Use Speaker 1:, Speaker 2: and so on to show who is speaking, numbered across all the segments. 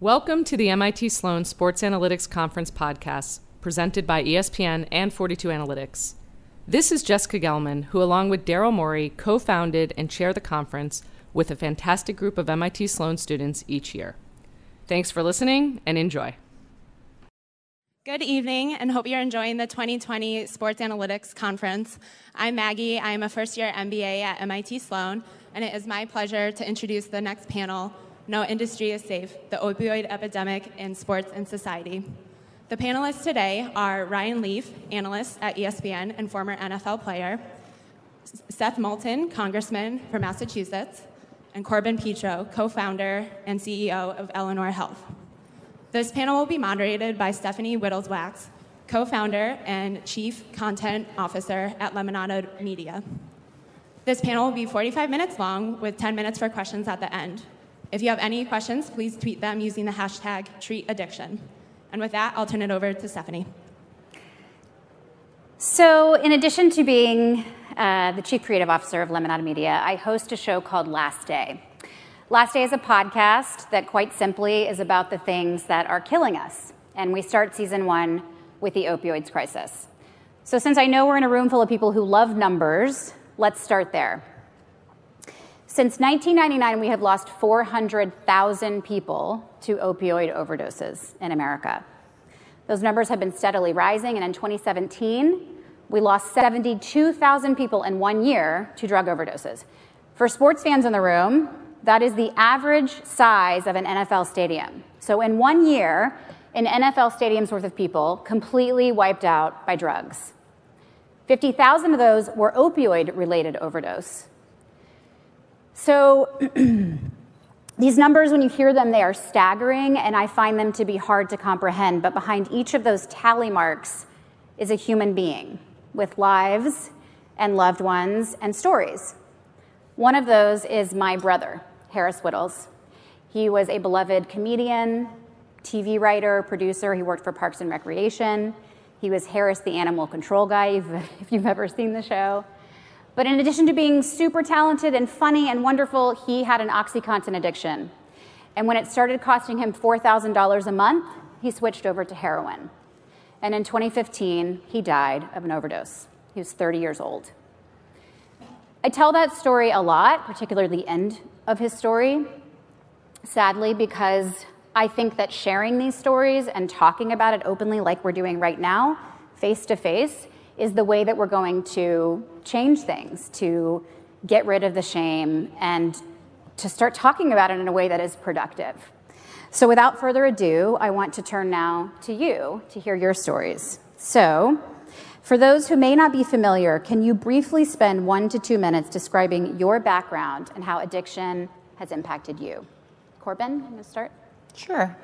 Speaker 1: Welcome to the MIT Sloan Sports Analytics Conference podcast, presented by ESPN and 42 Analytics. This is Jessica Gelman, who, along with Daryl Morey, co founded and chair the conference with a fantastic group of MIT Sloan students each year. Thanks for listening and enjoy.
Speaker 2: Good evening, and hope you're enjoying the 2020 Sports Analytics Conference. I'm Maggie. I'm a first year MBA at MIT Sloan, and it is my pleasure to introduce the next panel No Industry is Safe The Opioid Epidemic in Sports and Society. The panelists today are Ryan Leaf, analyst at ESPN and former NFL player, Seth Moulton, congressman from Massachusetts, and Corbin Petro, co founder and CEO of Eleanor Health. This panel will be moderated by Stephanie Wittels Wachs, co founder and chief content officer at Lemonade Media. This panel will be 45 minutes long with 10 minutes for questions at the end. If you have any questions, please tweet them using the hashtag treataddiction. And with that, I'll turn it over to Stephanie.
Speaker 3: So, in addition to being uh, the chief creative officer of Lemonade Media, I host a show called Last Day. Last Day is a podcast that, quite simply, is about the things that are killing us. And we start season one with the opioids crisis. So, since I know we're in a room full of people who love numbers, let's start there. Since 1999, we have lost 400,000 people to opioid overdoses in America. Those numbers have been steadily rising, and in 2017, we lost 72,000 people in one year to drug overdoses. For sports fans in the room, that is the average size of an NFL stadium. So, in one year, an NFL stadium's worth of people completely wiped out by drugs. 50,000 of those were opioid related overdose. So, these numbers, when you hear them, they are staggering, and I find them to be hard to comprehend. But behind each of those tally marks is a human being with lives and loved ones and stories. One of those is my brother, Harris Wittels. He was a beloved comedian, TV writer, producer. He worked for Parks and Recreation. He was Harris the Animal Control Guy, if you've ever seen the show. But in addition to being super talented and funny and wonderful, he had an Oxycontin addiction. And when it started costing him $4,000 a month, he switched over to heroin. And in 2015, he died of an overdose. He was 30 years old. I tell that story a lot, particularly the end of his story, sadly, because I think that sharing these stories and talking about it openly, like we're doing right now, face to face, is the way that we're going to change things, to get rid of the shame, and to start talking about it in a way that is productive. So, without further ado, I want to turn now to you to hear your stories. So, for those who may not be familiar, can you briefly spend one to two minutes describing your background and how addiction has impacted you? Corbin, you want to start?
Speaker 4: Sure.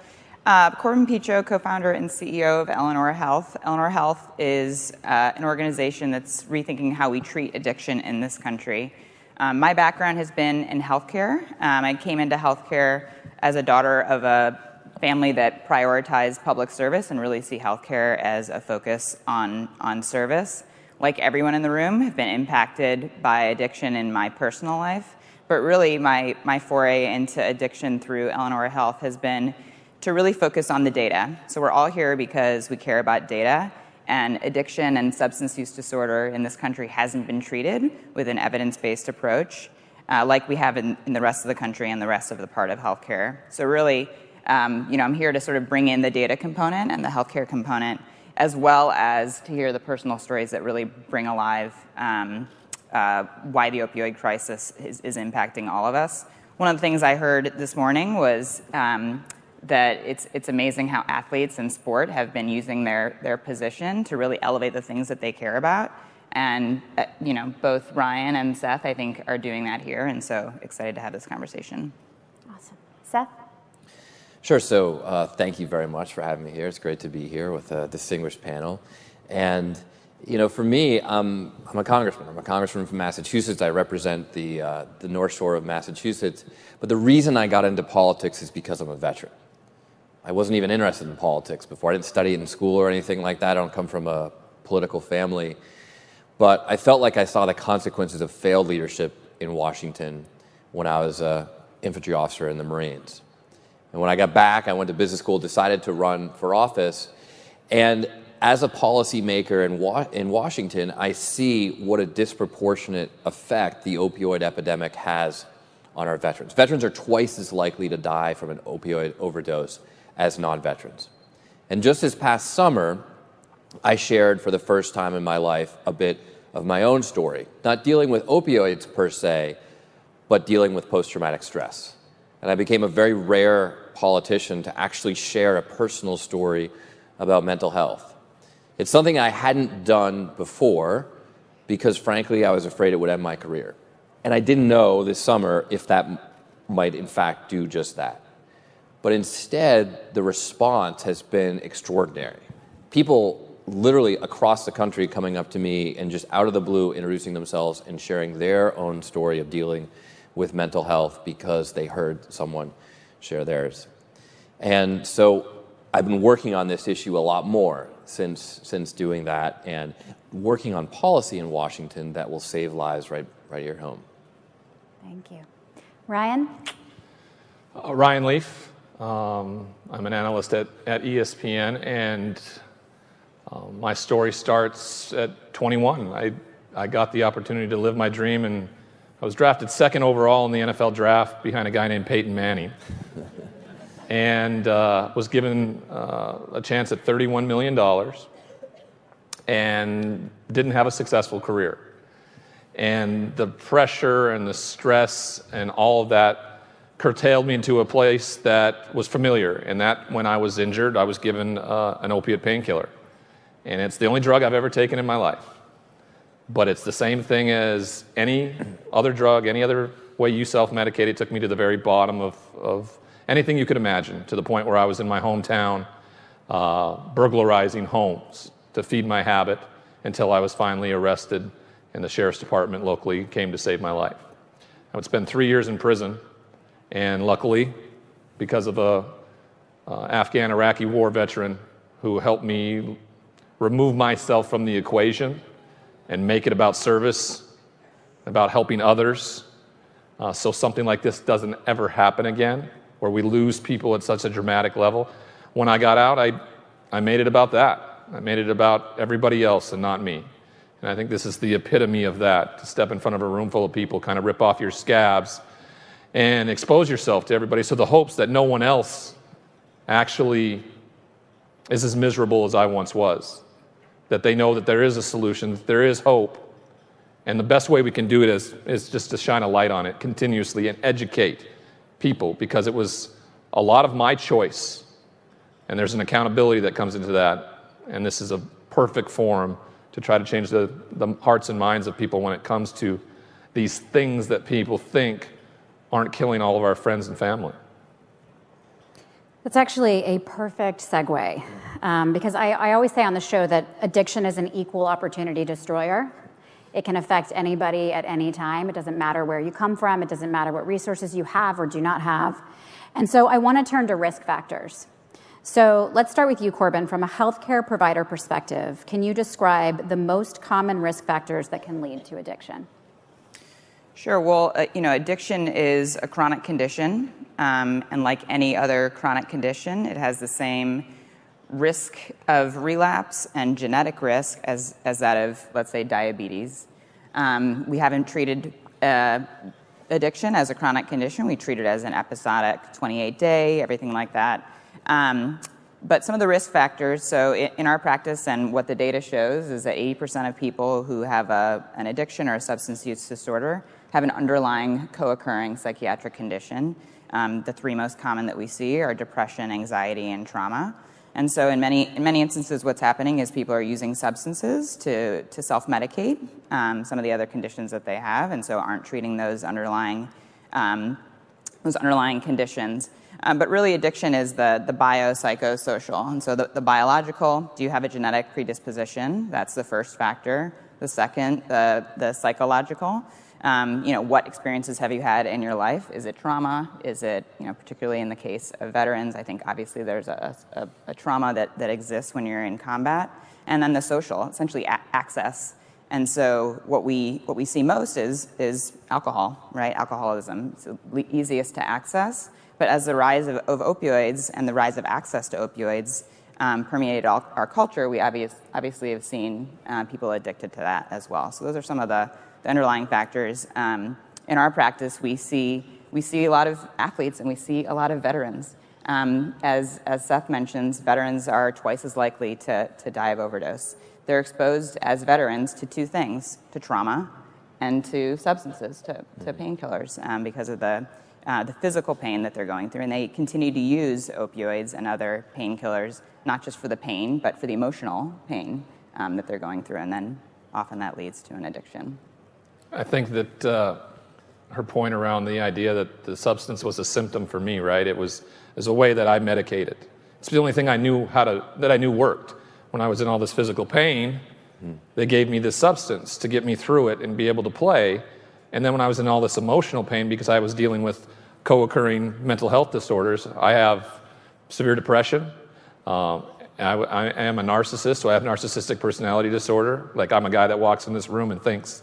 Speaker 4: Uh, Corbin Petro, co-founder and CEO of Eleanor Health. Eleanor Health is uh, an organization that's rethinking how we treat addiction in this country. Um, my background has been in healthcare. Um, I came into healthcare as a daughter of a family that prioritized public service and really see healthcare as a focus on, on service. Like everyone in the room, have been impacted by addiction in my personal life. But really, my, my foray into addiction through Eleanor Health has been to really focus on the data. So we're all here because we care about data. And addiction and substance use disorder in this country hasn't been treated with an evidence based approach uh, like we have in, in, the rest of the country and the rest of the part of healthcare. So, really, um, you know, I'm here to sort of bring in the data component and the healthcare component, as well as to hear the personal stories that really bring alive um, uh, why the opioid crisis is, is, impacting all of us. One of the things I heard this morning was um, that it's, it's amazing how athletes in sport have been using their, their position to really elevate the things that they care about. And, uh, you know, both Ryan and Seth, I think, are doing that here. And so excited to have this conversation.
Speaker 3: Awesome. Seth?
Speaker 5: Sure. So uh, thank you very much for having me here. It's great to be here with a distinguished panel. And, you know, for me, I'm, I'm a congressman. I'm a congressman from Massachusetts. I represent the, uh, the North Shore of Massachusetts. But the reason I got into politics is because I'm a veteran. I wasn't even interested in politics before. I didn't study it in school or anything like that. I don't come from a political family. But I felt like I saw the consequences of failed leadership in Washington when I was an infantry officer in the Marines. And when I got back, I went to business school, decided to run for office. And as a policymaker in, Wa- in Washington, I see what a disproportionate effect the opioid epidemic has on our veterans. Veterans are twice as likely to die from an opioid overdose as non veterans. And just this past summer, I shared for the first time in my life a bit of my own story, not dealing with opioids per se, but dealing with post traumatic stress. And I became a very rare politician to actually share a personal story about mental health. It's something I hadn't done before because, frankly, I was afraid it would end my career. And I didn't know this summer if that might, in fact, do just that. But instead, the response has been extraordinary. People literally across the country coming up to me and just out of the blue introducing themselves and sharing their own story of dealing with mental health because they heard someone share theirs. And so I've been working on this issue a lot more since, since doing that and working on policy in Washington that will save lives right, right here at home.
Speaker 3: Thank you. Ryan?
Speaker 6: Uh, Ryan Leaf. Um, I'm an analyst at, at ESPN, and um, my story starts at 21. I, I got the opportunity to live my dream, and I was drafted second overall in the NFL draft behind a guy named Peyton Manning. and uh, was given uh, a chance at $31 million and didn't have a successful career. And the pressure and the stress and all of that curtailed me into a place that was familiar. And that, when I was injured, I was given uh, an opiate painkiller. And it's the only drug I've ever taken in my life. But it's the same thing as any other drug, any other way you self medicate. It took me to the very bottom of, of anything you could imagine, to the point where I was in my hometown uh, burglarizing homes to feed my habit until I was finally arrested and the sheriff's department locally came to save my life. I would spend three years in prison, and luckily, because of a uh, Afghan Iraqi war veteran who helped me remove myself from the equation and make it about service, about helping others, uh, so something like this doesn't ever happen again, where we lose people at such a dramatic level. When I got out, I, I made it about that. I made it about everybody else and not me. And I think this is the epitome of that to step in front of a room full of people, kind of rip off your scabs, and expose yourself to everybody. So the hopes that no one else actually is as miserable as I once was, that they know that there is a solution, that there is hope. And the best way we can do it is, is just to shine a light on it continuously and educate people because it was a lot of my choice. And there's an accountability that comes into that. And this is a perfect forum to try to change the, the hearts and minds of people when it comes to these things that people think aren't killing all of our friends and family.
Speaker 3: That's actually a perfect segue um, because I, I always say on the show that addiction is an equal opportunity destroyer. It can affect anybody at any time. It doesn't matter where you come from, it doesn't matter what resources you have or do not have. And so I want to turn to risk factors. So let's start with you, Corbin. From a healthcare provider perspective, can you describe the most common risk factors that can lead to addiction?
Speaker 4: Sure. Well, uh, you know, addiction is a chronic condition, um, and like any other chronic condition, it has the same risk of relapse and genetic risk as, as that of, let's say, diabetes. Um, we haven't treated uh, addiction as a chronic condition. We treat it as an episodic 28 day, everything like that. Um, but some of the risk factors, so in our practice and what the data shows is that 80% of people who have a, an addiction or a substance use disorder have an underlying co occurring psychiatric condition. Um, the three most common that we see are depression, anxiety, and trauma. And so, in many, in many instances, what's happening is people are using substances to, to self medicate um, some of the other conditions that they have, and so aren't treating those underlying, um, those underlying conditions. Um, but really, addiction is the, the biopsychosocial. And so, the, the biological do you have a genetic predisposition? That's the first factor. The second, the, the psychological. Um, you know, what experiences have you had in your life? Is it trauma? Is it, you know, particularly in the case of veterans, I think obviously there's a, a, a trauma that, that exists when you're in combat. And then the social, essentially a- access. And so what we, what we see most is, is alcohol, right? Alcoholism. It's the easiest to access, But as the rise of, of opioids and the rise of access to opioids um, permeated all, our culture, we obvious, obviously have seen uh, people addicted to that as well. So those are some of the, the underlying factors. Um, in our practice, we see, we see a lot of athletes and we see a lot of veterans. Um, as, as Seth mentions, veterans are twice as likely to, to die of overdose. They're exposed as veterans to two things to trauma and to substances, to, to painkillers, um, because of the, uh, the physical pain that they're going through. And they continue to use opioids and other painkillers, not just for the pain, but for the emotional pain um, that they're going through. And then often that leads to an addiction.
Speaker 6: I think that uh, her point around the idea that the substance was a symptom for me, right? It was, it was a way that I medicated. It's the only thing I knew how to, that I knew worked. When I was in all this physical pain, they gave me this substance to get me through it and be able to play. And then when I was in all this emotional pain because I was dealing with co occurring mental health disorders, I have severe depression. Um, I, I, am a narcissist, so I have narcissistic personality disorder. Like, I'm a guy that walks in this room and thinks,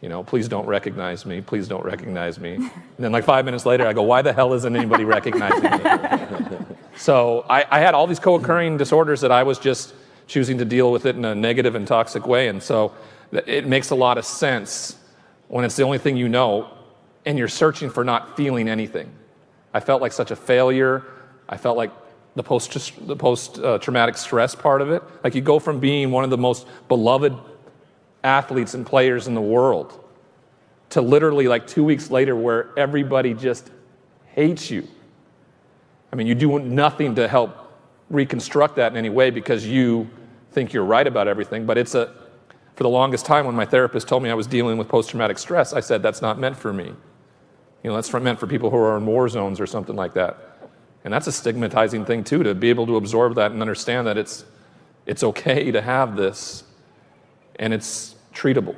Speaker 6: you know, please don't recognize me, please don't recognize me. And then, like, five minutes later, I go, why the hell isn't anybody recognizing me? so I, I had all these co occurring disorders that I was just choosing to deal with it in a negative and toxic way. And so it makes a lot of sense when it's the only thing you know and you're searching for not feeling anything. I felt like such a failure. I felt like the post the post uh, traumatic stress part of it. Like you go from being one of the most beloved athletes and players in the world to literally like 2 weeks later where everybody just hates you. I mean, you do nothing to help reconstruct that in any way because you think you're right about everything. But it's a, for the longest time, when my therapist told me I was dealing with post traumatic stress, I said, that's not meant for me. You know, that's meant for people who are in war zones or something like that. And that's a stigmatizing thing, too, to be able to absorb that and understand that it's, it's okay to have this and it's treatable.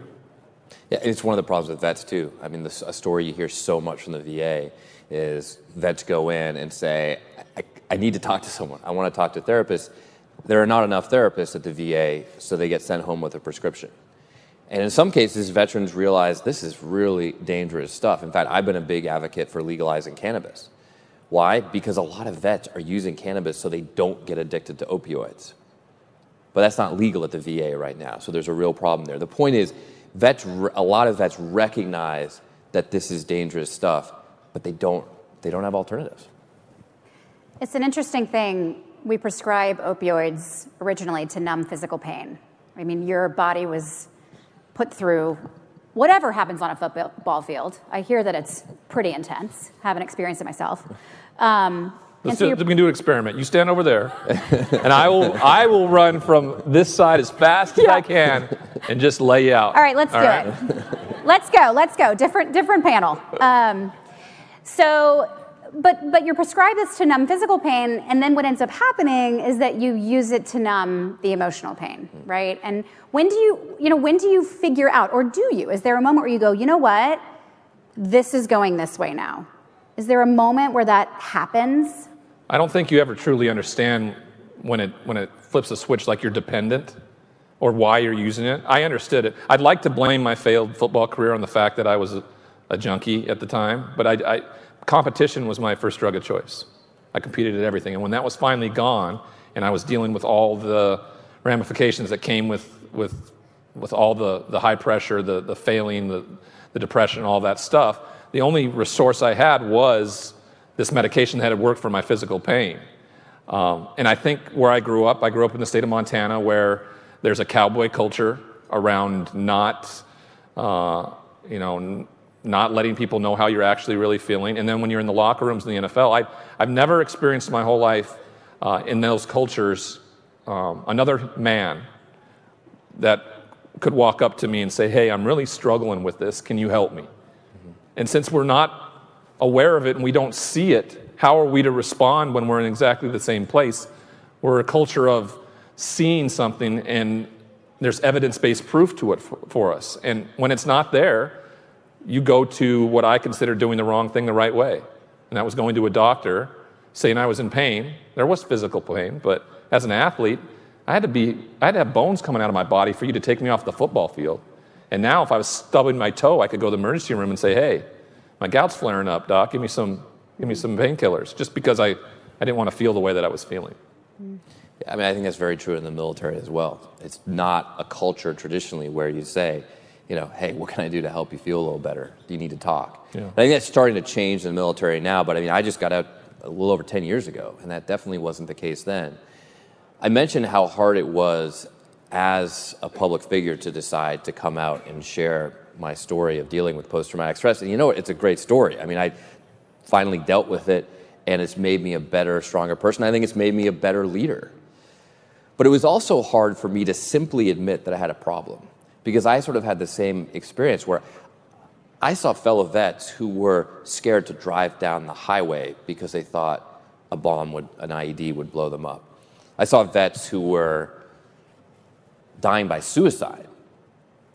Speaker 5: Yeah, it's one of the problems with vets, too. I mean, this, a story you hear so much from the VA is vets go in and say, I, I need to talk to someone. I want to talk to a therapist. There are not enough therapists at the VA, so they get sent home with a prescription. And in some cases, veterans realize this is really dangerous stuff. In fact, I've been a big advocate for legalizing cannabis. Why? Because a lot of vets are using cannabis so they don't get addicted to opioids. But that's not legal at the VA right now, so there's a real problem there. The point is, vets, a lot of vets recognize that this is dangerous stuff, but they don't, they don't have alternatives.
Speaker 3: It's an interesting thing. We prescribe opioids originally to numb physical pain. I mean, your body was put through whatever happens on a football field. I hear that it's pretty intense. Haven't experienced it myself. Um,
Speaker 6: Let's do, we can do an experiment. You stand over there, and I will I will run from this side as fast as yeah. I can, and just lay you out.
Speaker 3: All right, let's All do right? it. let's go. Let's go. Different different panel. Um, so but but you're prescribed this to numb physical pain and then what ends up happening is that you use it to numb the emotional pain right and when do you you know when do you figure out or do you is there a moment where you go you know what this is going this way now is there a moment where that happens
Speaker 6: i don't think you ever truly understand when it when it flips a switch like you're dependent or why you're using it i understood it i'd like to blame my failed football career on the fact that i was a, a junkie at the time but I, I competition was my first drug of choice. I competed at everything. And when that was finally gone, and I was dealing with all the ramifications that came with, with, with all the, the high pressure, the, the failing, the, the depression, all that stuff, the only resource I had was this medication that had worked for my physical pain. Um, and I think where I grew up, I grew up in the state of Montana where there's a cowboy culture around not, uh, you know, not letting people know how you're actually really feeling. And then when you're in the locker rooms in the NFL, I, I've never experienced my whole life uh, in those cultures um, another man that could walk up to me and say, Hey, I'm really struggling with this. Can you help me? And since we're not aware of it and we don't see it, how are we to respond when we're in exactly the same place? We're a culture of seeing something and there's evidence based proof to it for, for us. And when it's not there, you go to what I consider doing the wrong thing the right way. And that was going to a doctor, saying I was in pain. There was physical pain, but as an athlete, I had to be I had to have bones coming out of my body for you to take me off the football field. And now if I was stubbing my toe, I could go to the emergency room and say, "Hey, my gout's flaring up, doc. Give me some give me some painkillers, just because I, I didn't want to feel the way that I was feeling.
Speaker 5: I mean, I think that's very true in the military as well. It's not a culture traditionally where you say, you know, hey, what can I do to help you feel a little better? Do you need to talk?
Speaker 6: Yeah.
Speaker 5: I think that's starting to change in the military now, but I mean, I just got out a little over 10 years ago, and that definitely wasn't the case then. I mentioned how hard it was as a public figure to decide to come out and share my story of dealing with post traumatic stress. And you know what? It's a great story. I mean, I finally dealt with it, and it's made me a better, stronger person. I think it's made me a better leader. But it was also hard for me to simply admit that I had a problem because I sort of had the same experience where I saw fellow vets who were scared to drive down the highway because they thought a bomb would, an IED would blow them up. I saw vets who were dying by suicide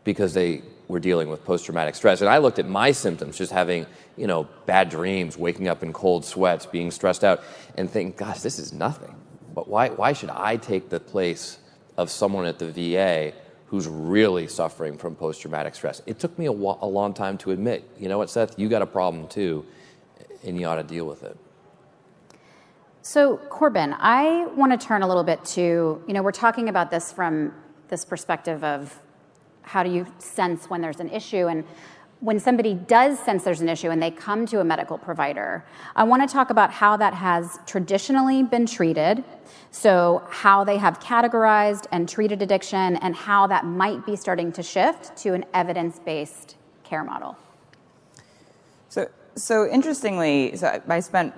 Speaker 5: because they were dealing with post traumatic stress. And I looked at my symptoms, just having, you know, bad dreams, waking up in cold sweats, being stressed out, and think, gosh, this is nothing. But why, why should I take the place of someone at the VA who's really suffering from post traumatic stress? It took me a, wa- a long time to admit, you know what, Seth, you got a problem too, and you ought to deal with it.
Speaker 3: So, Corbin, I want to turn a little bit to, you know, we're talking about this from this perspective of how do you sense when there's an issue and when somebody does sense there's an issue and they come to a medical provider, I want to talk about how that has traditionally been treated. So, how they have categorized and treated addiction, and how that might be starting to shift to an evidence based care model.
Speaker 4: So, so interestingly, so I spent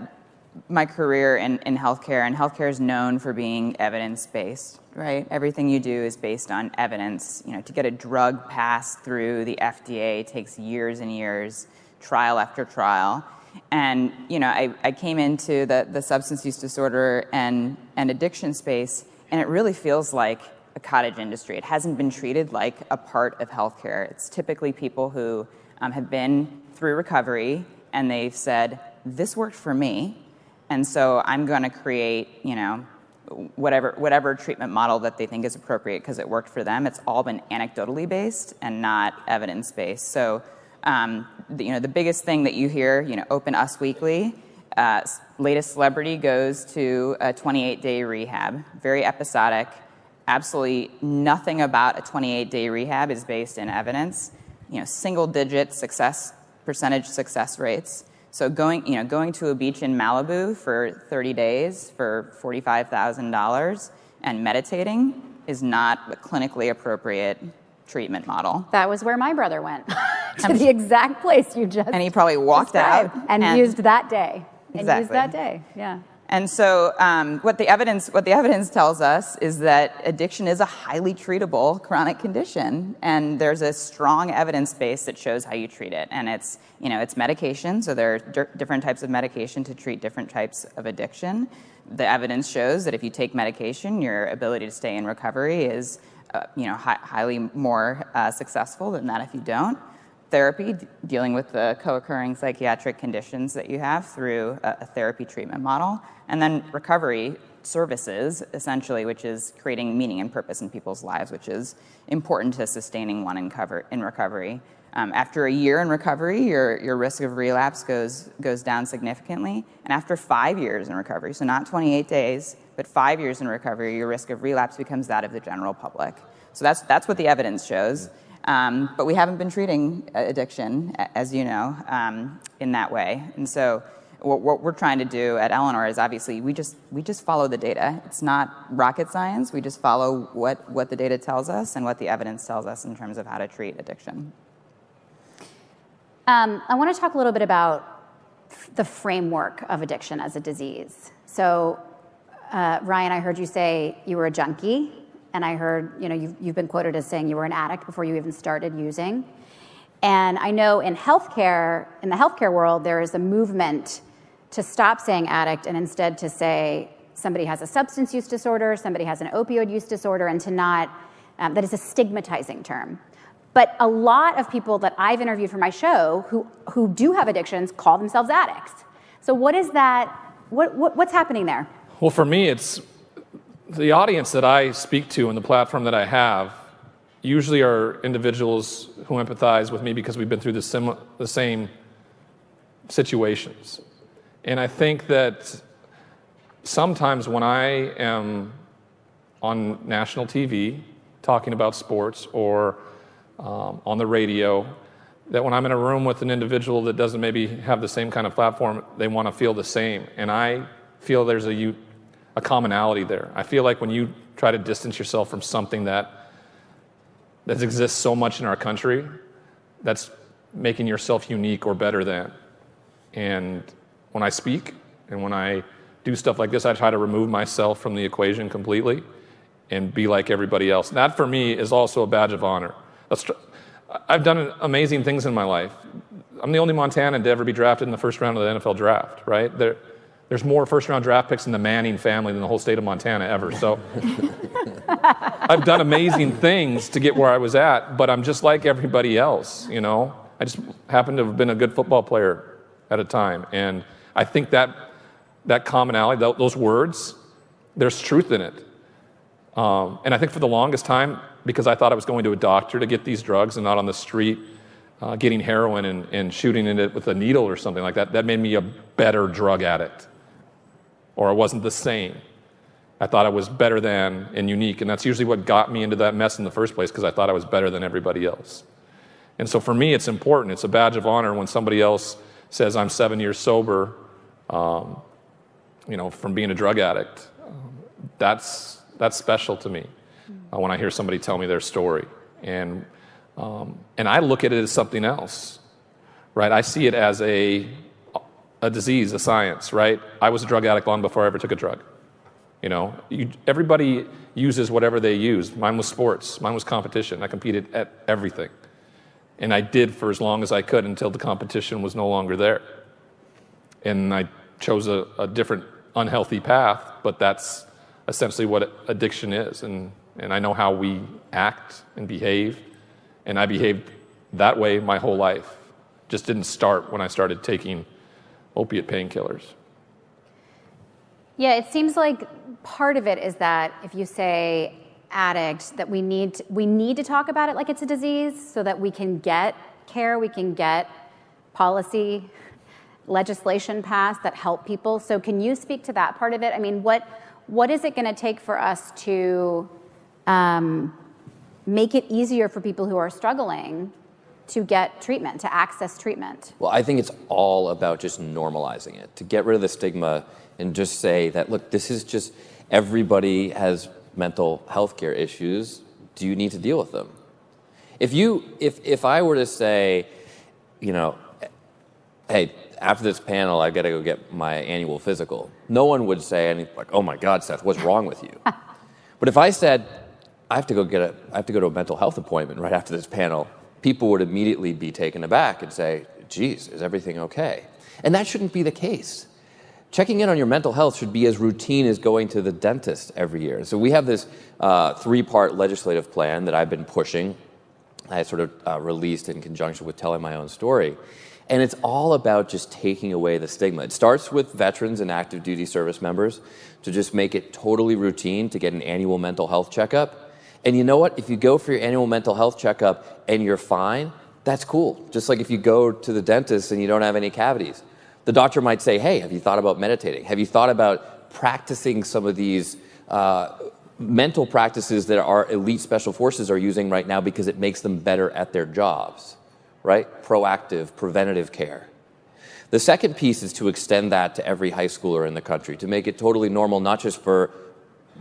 Speaker 4: my career in, in healthcare, and healthcare is known for being evidence based, right? Everything you do is based on evidence. You know, to get a drug passed through the FDA takes years and years, trial after trial. And, you know, I, I came into the, the substance use disorder and, and addiction space, and it really feels like a cottage industry. It hasn't been treated like a part of healthcare. It's typically people who um, have been through recovery and they've said, This worked for me, and so I'm going to create, you know, whatever whatever treatment model that they think is appropriate because it worked for them. It's all been anecdotally based and not evidence based. So, um, the, you know, the biggest thing that you hear, you know, Open Us Weekly. Uh, latest celebrity goes to a 28 day rehab, very episodic. Absolutely nothing about a 28 day rehab is based in evidence. You know, single digit success percentage success rates. So going, you know, going to a beach in Malibu for 30 days for $45,000 and meditating is not a clinically appropriate treatment model.
Speaker 3: That was where my brother went to the exact place you just
Speaker 4: and he probably walked out
Speaker 3: and, and, used that day.
Speaker 4: Exactly.
Speaker 3: And used that day. Yeah.
Speaker 4: And so, um, what the evidence what the evidence tells us is that addiction is a highly treatable chronic condition, and there's a strong evidence base that shows how you treat it. And it's you know it's medication, so there are different types of medication to treat different types of addiction. The evidence shows that if you take medication, your ability to stay in recovery is uh, you know hi- highly more uh, successful than that if you don't therapy, dealing with the co occurring psychiatric conditions that you have through a, therapy treatment model, and then recovery services, essentially, which is creating meaning and purpose in people's lives, which is important to sustaining one in, cover, in recovery. Um, after a year in recovery, your, your risk of relapse goes, goes down significantly. And after five years in recovery, so not 28 days, but five years in recovery, your risk of relapse becomes that of the general public. So that's, that's what the evidence shows. Um, but we haven't been treating addiction, as you know, um, in that way. And so, what, what, we're trying to do at Eleanor is obviously we just we just follow the data. It's not rocket science. We just follow what what the data tells us and what the evidence tells us in terms of how to treat addiction.
Speaker 3: Um, I want to talk a little bit about the framework of addiction as a disease. So, uh, Ryan, I heard you say you were a junkie and I heard, you know, you've, you've been quoted as saying you were an addict before you even started using. And I know in healthcare, in the healthcare world, there is a movement to stop saying addict and instead to say somebody has a substance use disorder, somebody has an opioid use disorder, and to not, um, that is a stigmatizing term. But a lot of people that I've interviewed for my show who, who do have addictions call themselves addicts. So, what is that? What, what, what's happening there?
Speaker 6: Well, for me, it's the audience that I speak to and the platform that I have usually are individuals who empathize with me because we've been through the, sim- the same situations. And I think that sometimes when I am on national TV talking about sports or um, on the radio, that when I'm in a room with an individual that doesn't maybe have the same kind of platform, they want to feel the same. And I feel there's a, a commonality there. I feel like when you try to distance yourself from something that, that exists so much in our country, that's making yourself unique or better than. And when I speak and when I do stuff like this, I try to remove myself from the equation completely and be like everybody else. that for me is also a badge of honor. I've done amazing things in my life. I'm the only Montanan to ever be drafted in the first round of the NFL draft, right? There, there's more first round draft picks in the Manning family than the whole state of Montana ever. So I've done amazing things to get where I was at, but I'm just like everybody else, you know? I just happen to have been a good football player at a time. And I think that, that commonality, those words, there's truth in it. Um, and I think for the longest time, because I thought I was going to a doctor to get these drugs and not on the street uh, getting heroin and, and shooting it with a needle or something like that, that made me a better drug addict. Or I wasn't the same. I thought I was better than and unique. And that's usually what got me into that mess in the first place because I thought I was better than everybody else. And so for me, it's important. It's a badge of honor when somebody else says, I'm seven years sober, um, you know, from being a drug addict. That's, that's special to me uh, when I hear somebody tell me their story. And, um, and I look at it as something else, right? I see it as a, a disease, a science, right? I was a drug addict long before I ever took a drug. You know, you, everybody uses whatever they use. Mine was sports, mine was competition. I competed at everything. And I did for as long as I could until the competition was no longer there. And I chose a, a different unhealthy path, but that's essentially what addiction is. And and I know how we act and behave. And I behaved that way my whole life. Just didn't start when I started taking opiate painkillers.
Speaker 3: Yeah, it seems like part of it is that if you say addict, that we need to, we need to talk about it like it's a disease so that we can get care, we can get policy, legislation passed that help people. So can you speak to that part of it? I mean, what what is it going to take for us to um, make it easier for people who are struggling to get treatment, to access treatment?
Speaker 5: Well, I think it's all about just normalizing it, to get rid of the stigma and just say that, look, this is just everybody has mental health care issues. Do you need to deal with them? If you, if, if I were to say, you know, hey, after this panel, I've got to go get my annual physical, no one would say anything like, oh my God, Seth, what's wrong with you? but if I said, I have to go get a, I have to go to a mental health appointment right after this panel, people would immediately be taken aback and say, geez, is everything okay? And that shouldn't be the case. Checking in on your mental health should be as routine as going to the dentist every year. So we have this uh, three-part legislative plan that I've been pushing. I sort of uh, released in conjunction with telling my own story. And it's all about just taking away the stigma. It starts with veterans and active duty service members to just make it totally routine to get an annual mental health checkup and you know what? If you go for your annual mental health checkup and you're fine, that's cool. Just like if you go to the dentist and you don't have any cavities. The doctor might say, Hey, have you thought about meditating? Have you thought about practicing some of these uh, mental practices that our elite special forces are using right now because it makes them better at their jobs, right? Proactive, preventative care. The second piece is to extend that to every high schooler in the country, to make it totally normal, not just for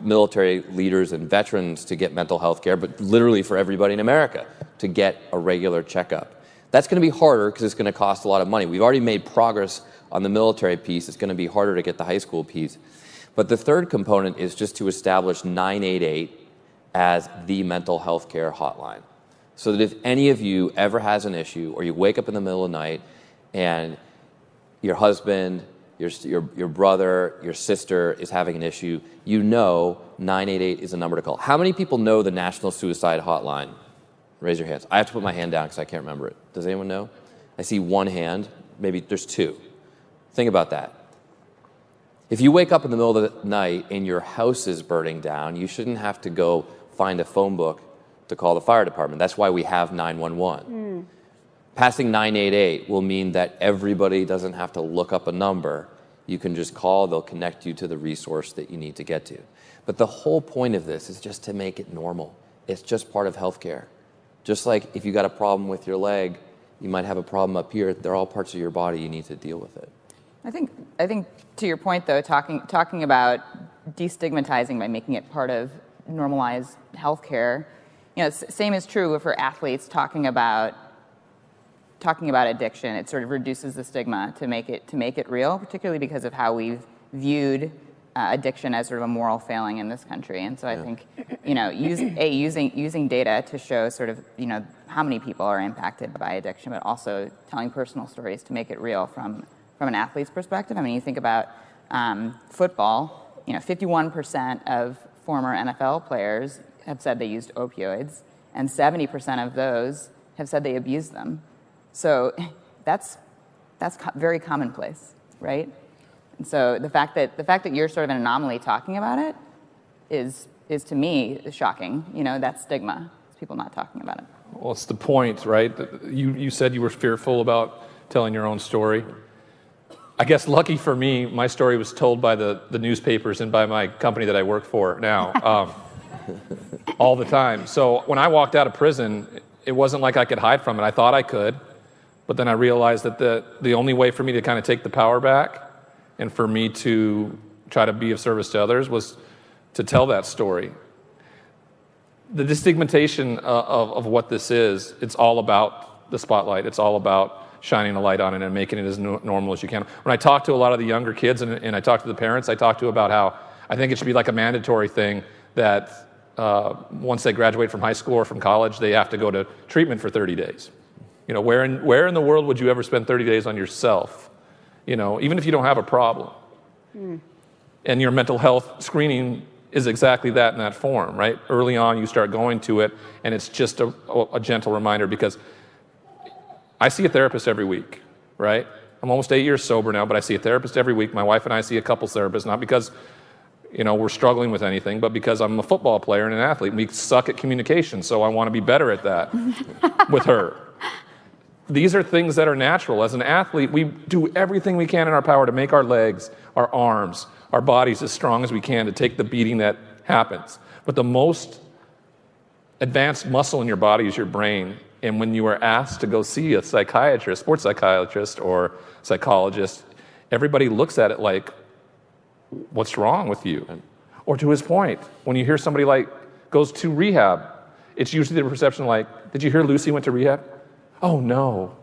Speaker 5: military leaders and veterans to get mental health care, but literally for everybody in America to get a regular checkup. That's going to be harder because it's going to cost a lot of money. We've already made progress on the military piece. It's going to be harder to get the high school piece. But the third component is just to establish 988 as the mental health care hotline. So that if any of you ever has an issue or you wake up in the middle of the night and your husband, your, your, your brother, your sister is having an issue, you know 988 is a number to call. How many people know the National Suicide Hotline? Raise your hands. I have to put my hand down because I can't remember it. Does anyone know? I see one hand. Maybe there's two. Think about that. If you wake up in the middle of the night and your house is burning down, you shouldn't have to go find a phone book to call the fire department. That's why we have 911. Mm. Passing 988 will mean that everybody doesn't have to look up a number You can just call, they'll connect you to the resource that you need to get to. But the whole point of this is just to make it normal. It's just part of healthcare. Just like if you got a problem with your leg, you might have a problem up here. They're all parts of your body. You need to deal with it.
Speaker 4: I think, I think to your point, though, talking, talking about destigmatizing by making it part of normalized healthcare, you know, same is true for athletes talking about talking about addiction. It sort of reduces the stigma to make it to make it real, particularly because of how we've viewed uh, addiction as sort of a moral failing in this country. And so I think, you know, use, a using using data to show sort of you know how many people are impacted by addiction, but also telling personal stories to make it real from from an athlete's perspective. I mean, you think about um, football. You know, 51% of former NFL players have said they used opioids, and 70% of those have said they abused them. So that's that's co- very commonplace, right? And so the fact that the fact that you're sort of an anomaly talking about it is is to me shocking. You know, that stigma. It's People not talking about it.
Speaker 6: Well, it's the point, right? You you said you were fearful about telling your own story. I guess lucky for me, my story was told by the, the newspapers and by my company that I work for now um, all the time. So when I walked out of prison, it wasn't like I could hide from it. I thought I could, but then I realized that the, the only way for me to kind of take the power back and for me to try to be of service to others was to tell that story. The destigmatization uh, of, of what this is, it's all about the spotlight. It's all about shining a light on it and making it as no- normal as you can. When I talk to a lot of the younger kids and, and I talk to the parents, I talk to about how I think it should be like a mandatory thing that uh, once they graduate from high school or from college, they have to go to treatment for 30 days. You know, where in, where in the world would you ever spend 30 days on yourself? You know, even if you don't have a problem. Mm. And your mental health screening is exactly that in that form, right? Early on, you start going to it, and it's just a, a gentle reminder because I see a therapist every week, right? I'm almost eight years sober now, but I see a therapist every week. My wife and I see a couple therapists, not because you know we're struggling with anything, but because I'm a football player and an athlete. We suck at communication, so I want to be better at that with her. These are things that are natural. As an athlete, we do everything we can in our power to make our legs, our arms, our bodies as strong as we can to take the beating that happens. But the most advanced muscle in your body is your brain. And when you are asked to go see a psychiatrist, sports psychiatrist, or psychologist, everybody looks at it like, what's wrong with you? Or to his point, when you hear somebody like goes to rehab, it's usually the perception like, did you hear Lucy went to rehab? Oh no.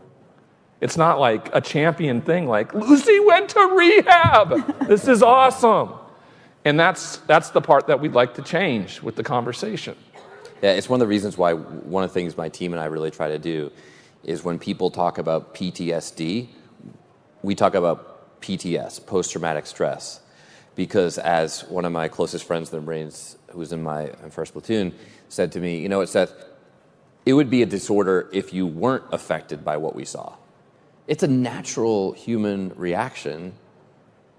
Speaker 6: It's not like a champion thing like, Lucy went to rehab. this is awesome. And that's, that's the part that we'd like to change with the conversation.
Speaker 5: Yeah, it's one of the reasons why one of the things my team and I really try to do is when people talk about PTSD, we talk about PTS, post traumatic stress. Because as one of my closest friends in the Marines, who was in my first platoon, said to me, you know, what, that it would be a disorder if you weren't affected by what we saw. It's a natural human reaction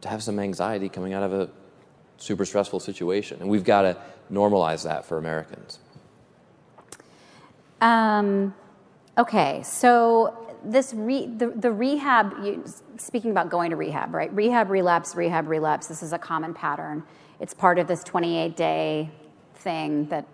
Speaker 5: to have some anxiety coming out of a super stressful situation. And we've got to normalize that for Americans.
Speaker 3: Um, okay, so this re, the, the rehab, you, speaking about going to rehab, right? Rehab, relapse, rehab, relapse. This is a common pattern. It's part of this 28 day thing that,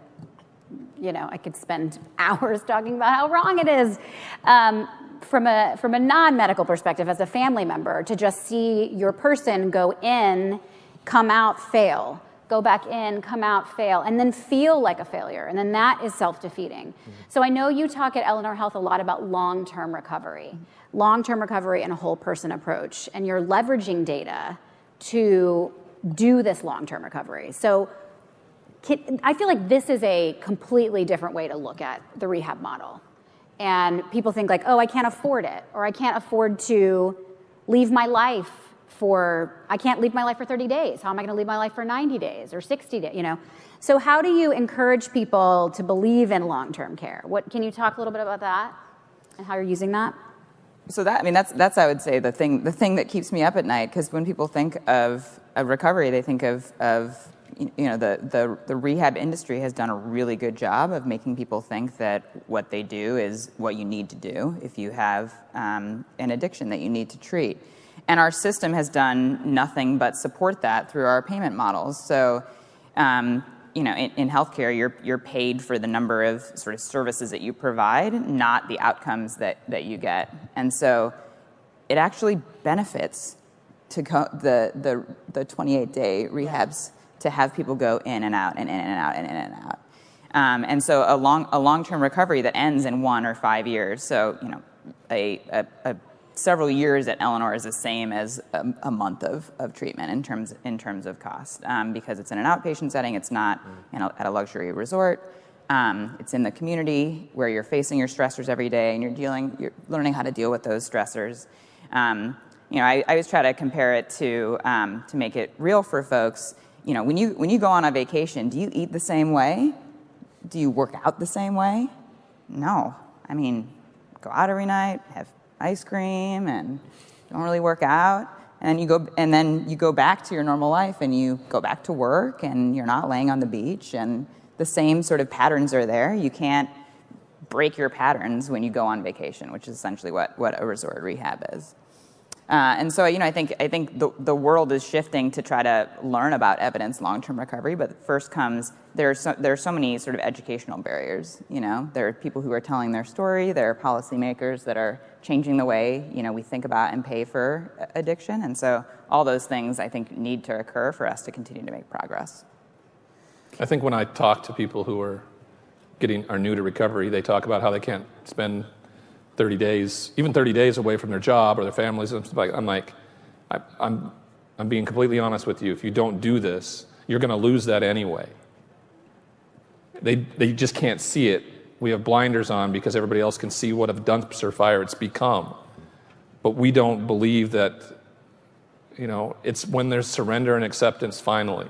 Speaker 3: you know, I could spend hours talking about how wrong it is. Um, from a, from a non medical perspective, as a family member, to just see your person go in, come out, fail go back in, come out, fail, and then feel like a failure. And then that is self defeating. Mm-hmm. So I know you talk at Eleanor Health a lot about long term recovery, long term recovery and a whole person approach. And you're leveraging data to do this long term recovery. So I feel like this is a completely different way to look at the rehab model. And people think, like, oh, I can't afford it, or I can't afford to leave my life for I can't leave my life for 30 days. How am I going to leave my life for 90 days or 60 days, you know? So how do you encourage people to believe in long-term care? What can you talk a little bit about that and how you're using that?
Speaker 4: So that I mean that's that's I would say the thing the thing that keeps me up at night because when people think of, of recovery they think of of you know the, the the rehab industry has done a really good job of making people think that what they do is what you need to do if you have um, an addiction that you need to treat And our system has done nothing but support that through our payment models. So, um, you know, in, in healthcare, you're, you're paid for the number of sort of services that you provide, not the outcomes that, that you get. And so it actually benefits to go the, the, the 28 day rehabs to have people go in and out and in and out and in and out. Um, and so a long a long term recovery that ends in one or five years. So you know, a, a, a several years at Eleanor is the same as a, a, month of, of treatment in terms in terms of cost um, because it's in an outpatient setting. It's not you know, at a luxury resort. Um, it's in the community where you're facing your stressors every day and you're dealing you're learning how to deal with those stressors. Um, you know, I, I, always try to compare it to um, to make it real for folks. You know, when you when you go on a vacation, do you eat the same way? Do you work out the same way? No. I mean, go out every night, have ice cream, and don't really work out. And you go, and then you go back to your normal life, and you go back to work, and you're not laying on the beach, and the same sort of patterns are there. You can't break your patterns when you go on vacation, which is essentially what, what a resort rehab is. Uh, and so, you know, I think I think the, the world is shifting to try to learn about evidence long-term recovery. But first comes there are so, there are so many sort of educational barriers. You know, there are people who are telling their story. There are policymakers that are changing the way you know we think about and pay for addiction. And so, all those things I think need to occur for us to continue to make progress.
Speaker 6: I think when I talk to people who are getting are new to recovery, they talk about how they can't spend 30 days, even 30 days away from their job or their families. I'm like, I, I'm, I'm being completely honest with you. If you don't do this, you're going to lose that anyway. They, they just can't see it. We have blinders on because everybody else can see what a dumpster fire it's become. But we don't believe that, you know, it's when there's surrender and acceptance finally.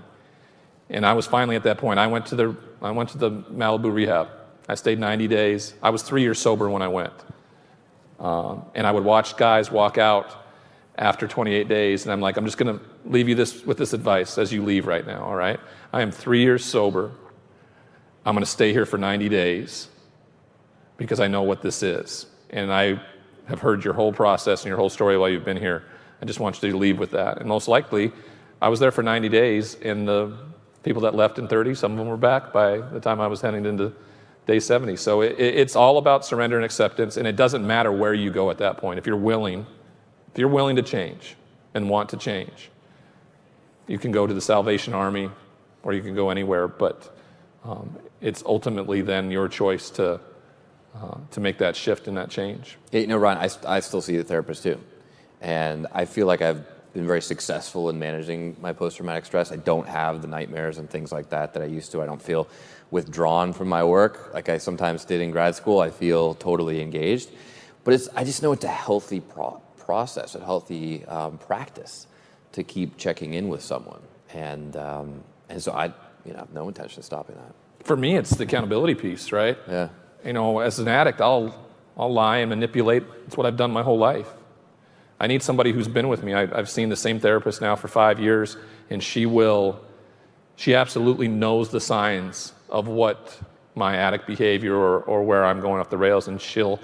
Speaker 6: And I was finally at that point. I went to the, I went to the Malibu rehab. I stayed 90 days. I was three years sober when I went. Um, and I would watch guys walk out after 28 days, and I'm like, I'm just going to leave you this with this advice as you leave right now, all right? I am three years sober. I'm going to stay here for 90 days because I know what this is. And I have heard your whole process and your whole story while you've been here. I just want you to leave with that. And most likely, I was there for 90 days, and the people that left in 30, some of them were back by the time I was heading into day 70. So it, it's all about surrender and acceptance, and it doesn't matter where you go at that point. If you're willing, if you're willing to change and want to change, you can go to the Salvation Army or you can go anywhere, but um, it's ultimately then your choice to, uh, to make that shift and that change.
Speaker 5: Yeah, you know, Ron, I, I still see the therapist too. And I feel like I've been very successful in managing my post traumatic stress. I don't have the nightmares and things like that that I used to. I don't feel withdrawn from my work like I sometimes did in grad school. I feel totally engaged. But it's, I just know it's a healthy pro- process, a healthy um, practice to keep checking in with someone. And, um, and so I you know, have no intention of stopping that.
Speaker 6: For me, it's the accountability piece, right?
Speaker 5: Yeah.
Speaker 6: You know, as an addict, I'll, I'll lie and manipulate. It's what I've done my whole life. I need somebody who's been with me. I, I've seen the same therapist now for five years, and she will, she absolutely knows the signs of what my addict behavior or, or where I'm going off the rails, and she'll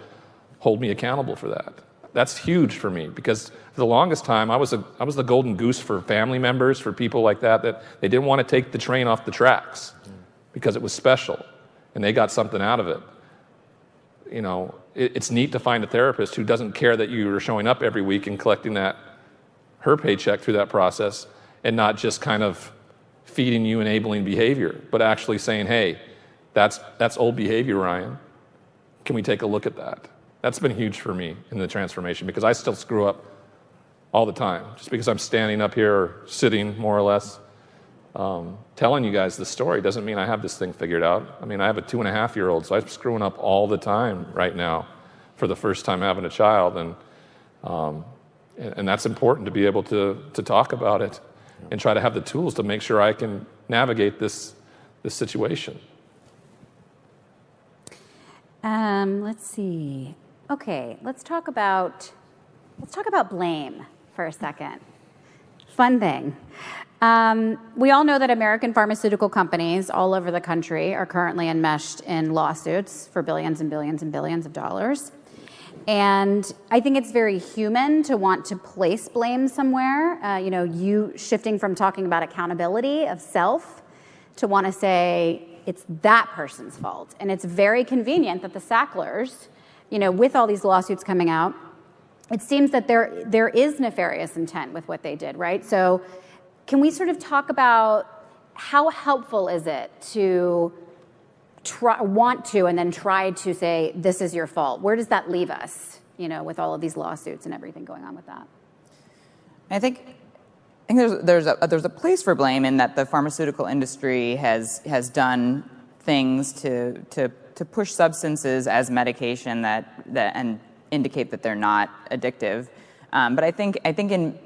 Speaker 6: hold me accountable for that. That's huge for me because for the longest time I was, a, I was the golden goose for family members, for people like that, that they didn't want to take the train off the tracks because it was special and they got something out of it. You know, it, it's neat to find a therapist who doesn't care that you are showing up every week and collecting that her paycheck through that process and not just kind of feeding you enabling behavior, but actually saying, hey, that's, that's old behavior, Ryan. Can we take a look at that? That's been huge for me in the transformation because I still screw up all the time. Just because I'm standing up here or sitting more or less um, telling you guys the story doesn't mean I have this thing figured out. I mean, I have a two and a half year old, so I'm screwing up all the time right now for the first time having a child. And, um, and, and that's important to be able to, to talk about it and try to have the tools to make sure I can navigate this, this situation.
Speaker 3: Um, let's see. Okay, let's talk about let's talk about blame for a second. Fun thing. Um, we all know that American pharmaceutical companies all over the country are currently enmeshed in lawsuits for billions and billions and billions of dollars. And I think it's very human to want to place blame somewhere. Uh, you know, you shifting from talking about accountability of self to want to say it's that person's fault. And it's very convenient that the Sacklers, you know, with all these lawsuits coming out, it seems that there, there is nefarious intent with what they did, right? So, can we sort of talk about how helpful is it to try, want to and then try to say, this is your fault? Where does that leave us, you know, with all of these lawsuits and everything going on with that?
Speaker 4: I think, I think there's, there's, a, there's a place for blame in that the pharmaceutical industry has, has done things to, to, to push substances as medication that, that, and indicate that they're not addictive. Um, but I think, I think in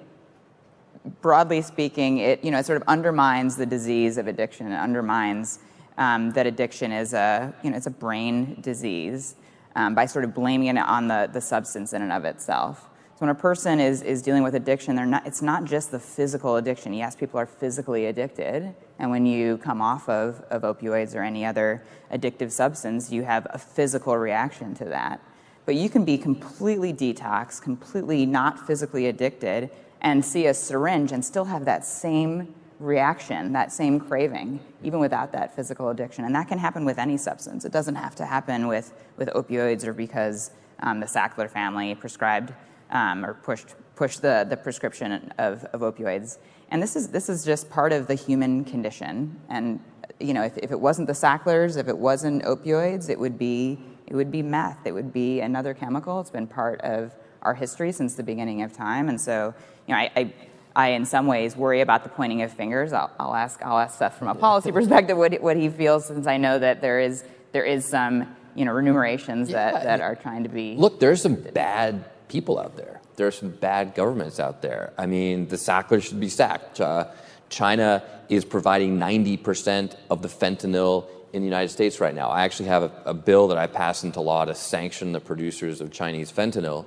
Speaker 4: broadly speaking, it, you know, it sort of undermines the disease of addiction. It undermines um, that addiction is a, you know, it's a brain disease um, by sort of blaming it on the, the substance in and of itself. So when a person is, is dealing with addiction, they're not, it's not just the physical addiction. Yes, people are physically addicted. And when you come off of, of opioids or any other addictive substance, you have a physical reaction to that. But you can be completely detoxed, completely not physically addicted, and see a syringe and still have that same reaction, that same craving, even without that physical addiction. And that can happen with any substance. It doesn't have to happen with, with opioids or because um, the Sackler family prescribed um, or pushed, pushed the, the prescription of, of opioids. And this is, this is just part of the human condition. And you know, if, if it wasn't the Sacklers, if it wasn't opioids, it would be it would be meth. It would be another chemical. It's been part of our history since the beginning of time. And so, you know, I, I I, in some ways, worry about the pointing of fingers. I'll, I'll, ask, I'll ask Seth from a policy perspective what, what he feels, since I know that there is, there is some, you know, remunerations yeah, that, that are trying to be.
Speaker 5: Look, there's some bad people out there. There are some bad governments out there. I mean, the Sacklers should be sacked. Uh, China is providing 90% of the fentanyl in the United States right now. I actually have a, a bill that I passed into law to sanction the producers of Chinese fentanyl.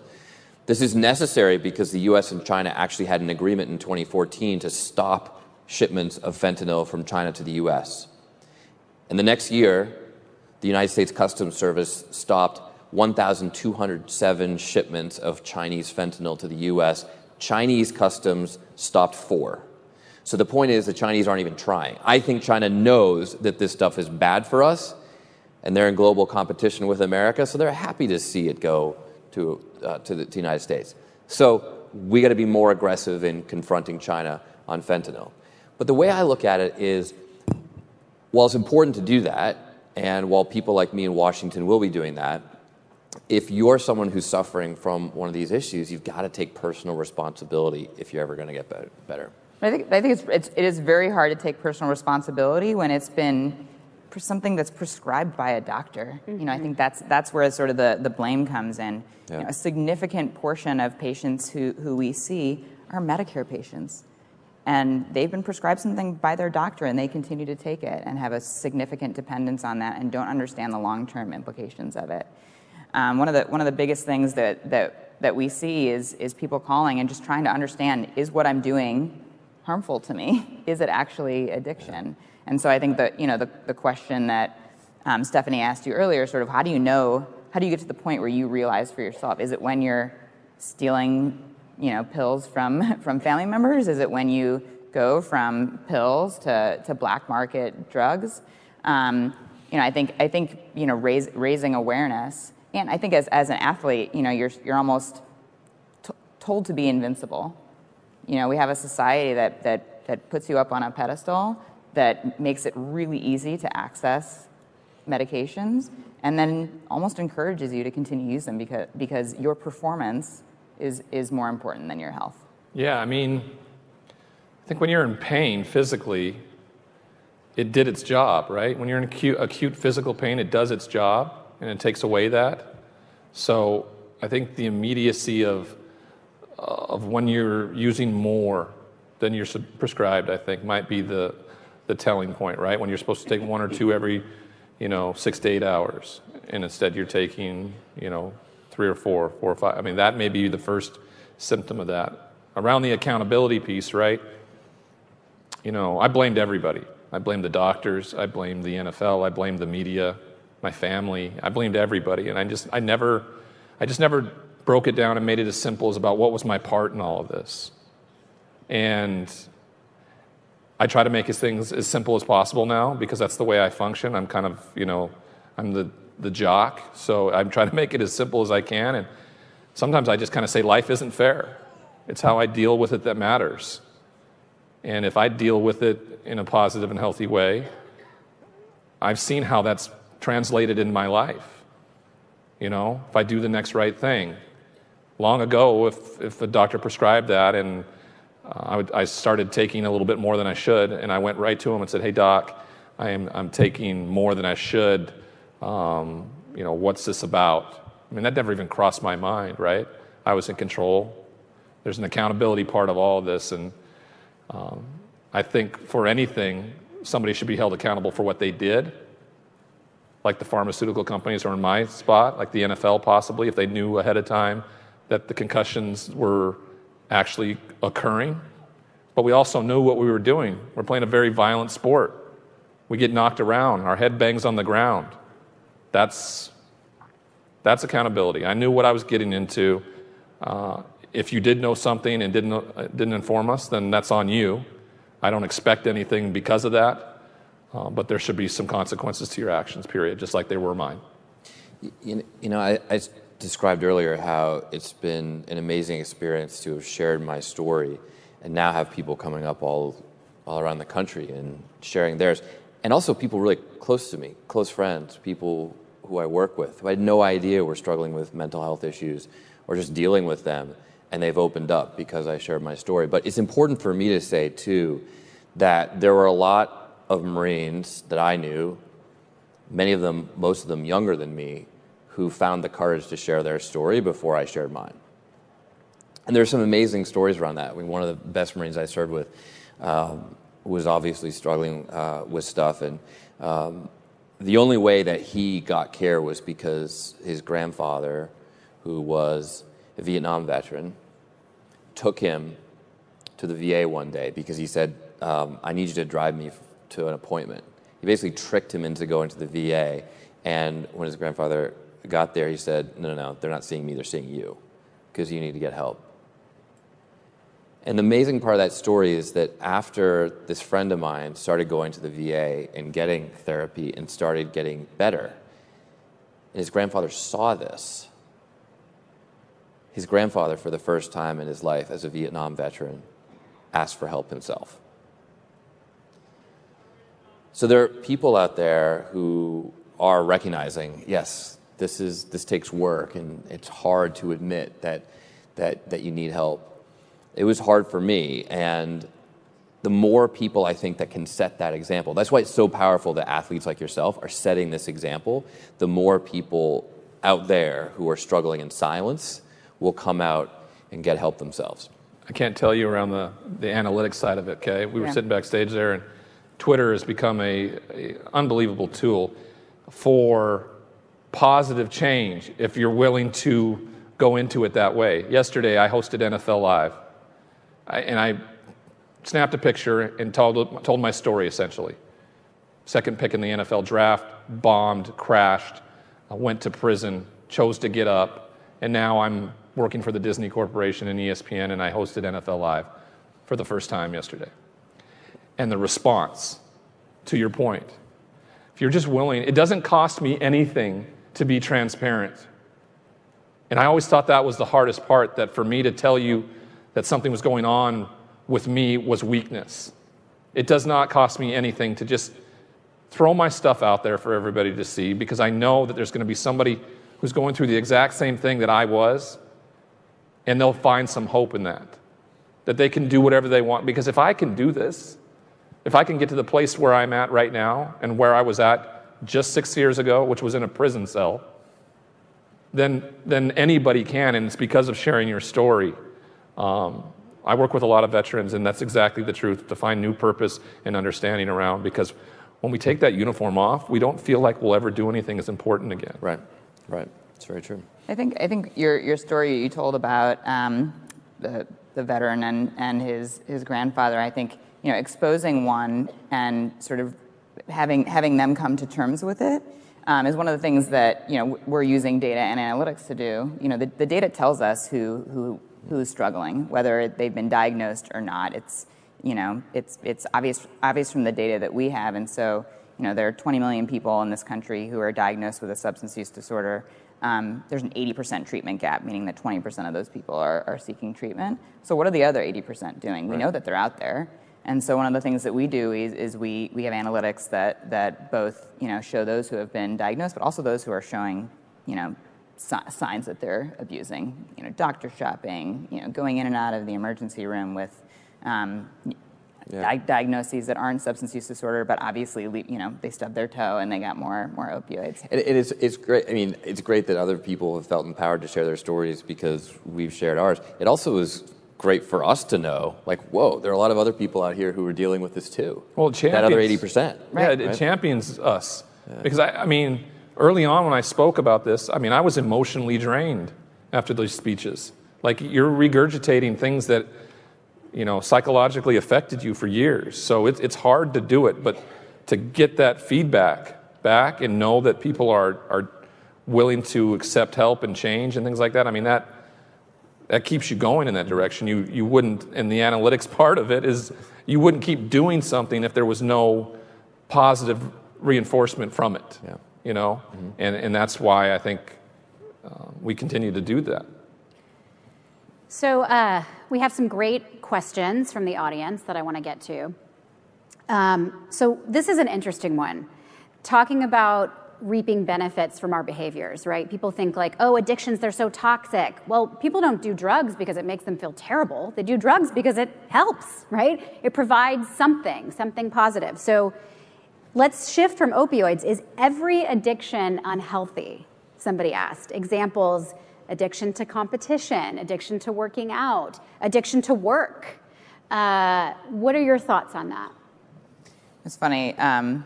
Speaker 5: This is necessary because the US and China actually had an agreement in 2014 to stop shipments of fentanyl from China to the US. And the next year, the United States Customs Service stopped 1,207 shipments of Chinese fentanyl to the US. Chinese customs stopped four. So the point is, the Chinese aren't even trying. I think China knows that this stuff is bad for us, and they're in global competition with America, so they're happy to see it go to, uh, to, the, to the United States. So we got to be more aggressive in confronting China on fentanyl. But the way I look at it is, while it's important to do that, and while people like me in Washington will be doing that, if you're someone who's suffering from one of these issues, you've got to take personal responsibility if you're ever going to get better.
Speaker 4: I think, I think it's, it's, it is very hard to take personal responsibility when it's been something that's prescribed by a doctor. Mm-hmm. You know, I think that's that's where sort of the, the blame comes in. Yeah. You know, a significant portion of patients who, who we see are Medicare patients. And they've been prescribed something by their doctor and they continue to take it and have a significant dependence on that and don't understand the long term implications of it. Um, one, of the, one of the biggest things that, that, that we see is, is people calling and just trying to understand is what I'm doing harmful to me? Is it actually addiction? And so I think that, you know, the, the question that um, Stephanie asked you earlier, sort of how do you know, how do you get to the point where you realize for yourself? Is it when you're stealing, you know, pills from, from family members? Is it when you go from pills to, to black market drugs? Um, you know, I think, I think you know, raise, raising awareness, and I think as, as an athlete, you know, you're, you're almost t- told to be invincible. You know, we have a society that, that, that puts you up on a pedestal that makes it really easy to access medications and then almost encourages you to continue to use them because, because your performance is, is more important than your health.
Speaker 6: Yeah, I mean, I think when you're in pain physically, it did its job, right? When you're in acute, acute physical pain, it does its job and it takes away that. So I think the immediacy of, of when you're using more than you're prescribed, I think, might be the, the telling point, right? When you're supposed to take one or two every, you know, six to eight hours, and instead you're taking, you know, three or four, four or five. I mean, that may be the first symptom of that. Around the accountability piece, right? You know, I blamed everybody. I blamed the doctors. I blamed the NFL. I blamed the media, my family. I blamed everybody, and I just, I never, I just never broke it down and made it as simple as about what was my part in all of this. And I try to make his things as simple as possible now because that's the way I function. I'm kind of, you know, I'm the, the jock, so I'm trying to make it as simple as I can. And sometimes I just kind of say life isn't fair. It's how I deal with it that matters. And if I deal with it in a positive and healthy way, I've seen how that's translated in my life. You know, if I do the next right thing. Long ago, if, if the doctor prescribed that and uh, I, I started taking a little bit more than I should, and I went right to him and said, Hey, doc, I am, I'm taking more than I should. Um, you know, what's this about? I mean, that never even crossed my mind, right? I was in control. There's an accountability part of all of this, and um, I think for anything, somebody should be held accountable for what they did, like the pharmaceutical companies are in my spot, like the NFL possibly, if they knew ahead of time that the concussions were actually occurring. But we also knew what we were doing. We're playing a very violent sport. We get knocked around, our head bangs on the ground. That's, that's accountability. I knew what I was getting into. Uh, if you did know something and didn't, uh, didn't inform us, then that's on you. I don't expect anything because of that, uh, but there should be some consequences to your actions, period, just like they were mine.
Speaker 5: You, you know, I, I described earlier how it's been an amazing experience to have shared my story and now have people coming up all, all around the country and sharing theirs. And also people really close to me, close friends, people who I work with, who I had no idea were struggling with mental health issues or just dealing with them and they've opened up because I shared my story. But it's important for me to say, too, that there were a lot of Marines that I knew, many of them, most of them younger than me, who found the courage to share their story before I shared mine. And there's some amazing stories around that. I mean, one of the best Marines I served with um, was obviously struggling uh, with stuff, and um, the only way that he got care was because his grandfather, who was a Vietnam veteran, took him to the VA one day because he said, um, I need you to drive me to an appointment. He basically tricked him into going to the VA. And when his grandfather got there, he said, No, no, no, they're not seeing me, they're seeing you because you need to get help. And the amazing part of that story is that after this friend of mine started going to the VA and getting therapy and started getting better, and his grandfather saw this, his grandfather, for the first time in his life as a Vietnam veteran, asked for help himself. So there are people out there who are recognizing, yes, this, is, this takes work and it's hard to admit that, that, that you need help. It was hard for me, and the more people I think that can set that example, that's why it's so powerful that athletes like yourself are setting this example. The more people out there who are struggling in silence will come out and get help themselves.
Speaker 6: I can't tell you around the, the analytics side of it, okay? We were yeah. sitting backstage there, and Twitter has become a, a unbelievable tool for positive change if you're willing to go into it that way. Yesterday, I hosted NFL Live, and I snapped a picture and told, told my story essentially. Second pick in the NFL draft, bombed, crashed, went to prison, chose to get up, and now I'm working for the Disney Corporation and ESPN, and I hosted NFL Live for the first time yesterday. And the response, to your point, if you're just willing, it doesn't cost me anything to be transparent. And I always thought that was the hardest part, that for me to tell you that something was going on with me was weakness. It does not cost me anything to just throw my stuff out there for everybody to see because I know that there's going to be somebody who's going through the exact same thing that I was and they'll find some hope in that. That they can do whatever they want. Because if I can do this, if I can get to the place where I'm at right now and where I was at just six years ago, which was in a prison cell, then, then anybody can, and it's because of sharing your story. Um, I work with a lot of veterans, and that's exactly the truth to find new purpose and understanding around because when we take that uniform off, we don't feel like we'll ever do anything as important again.
Speaker 5: Right, right. It's very true.
Speaker 4: I think I think your your story you told about um, the the veteran and and his his grandfather. I think you know exposing one and sort of having having them come to terms with it um, is one of the things that you know we're using data and analytics to do. You know, the, the data tells us who who who's struggling, whether they've been diagnosed or not. It's you know it's it's obvious obvious from the data that we have, and so you know there are 20 million people in this country who are diagnosed with a substance use disorder. Um, there's an 80% treatment gap, meaning that 20% of those people are, are seeking treatment. So what are the other 80% doing? We know that they're out there. And so one of the things that we do is, is we, we have analytics that, that both you know, show those who have been diagnosed, but also those who are showing you know, si- signs that they're abusing. You know, doctor shopping, you know, going in and out of the emergency room with um,
Speaker 5: Yeah.
Speaker 4: di- diagnoses that aren't substance use disorder, but obviously le- you know, they stubbed their toe and they got more, more opioids.
Speaker 5: It, it is, it's great. I mean, it's great that other people have felt empowered to share their stories because we've shared ours. It also is great for us to know, like, whoa, there are a lot of other people out here who are dealing with this too.
Speaker 6: Well, it
Speaker 5: that other 80%.
Speaker 6: Yeah, it, it champions us. Because I, I mean, early on when I spoke about this, I mean, I was emotionally drained after those speeches. Like you're regurgitating things that, you know, psychologically affected you for years. So it's it's hard to do it, but to get that feedback back and know that people are are willing to accept help and change and things like that. I mean that that keeps you going in that direction. You you wouldn't, and the analytics part of it is you wouldn't keep doing something if there was no positive reinforcement from it.
Speaker 5: Yeah.
Speaker 6: You know, and and that's why I think uh, we continue to do that.
Speaker 3: So uh, we have some great questions from the audience that I want to get to. Um, so this is an interesting one, talking about reaping benefits from our behaviors, right? People think like, oh, addictions, they're so toxic. Well, people don't do drugs because it makes them feel terrible. They do drugs because it helps, right? It provides something, something positive. So let's shift from opioids. Is every addiction unhealthy? Somebody asked. Examples addiction to competition, addiction to working out, addiction to work. Uh, what are your thoughts on that?
Speaker 4: It's funny. Um,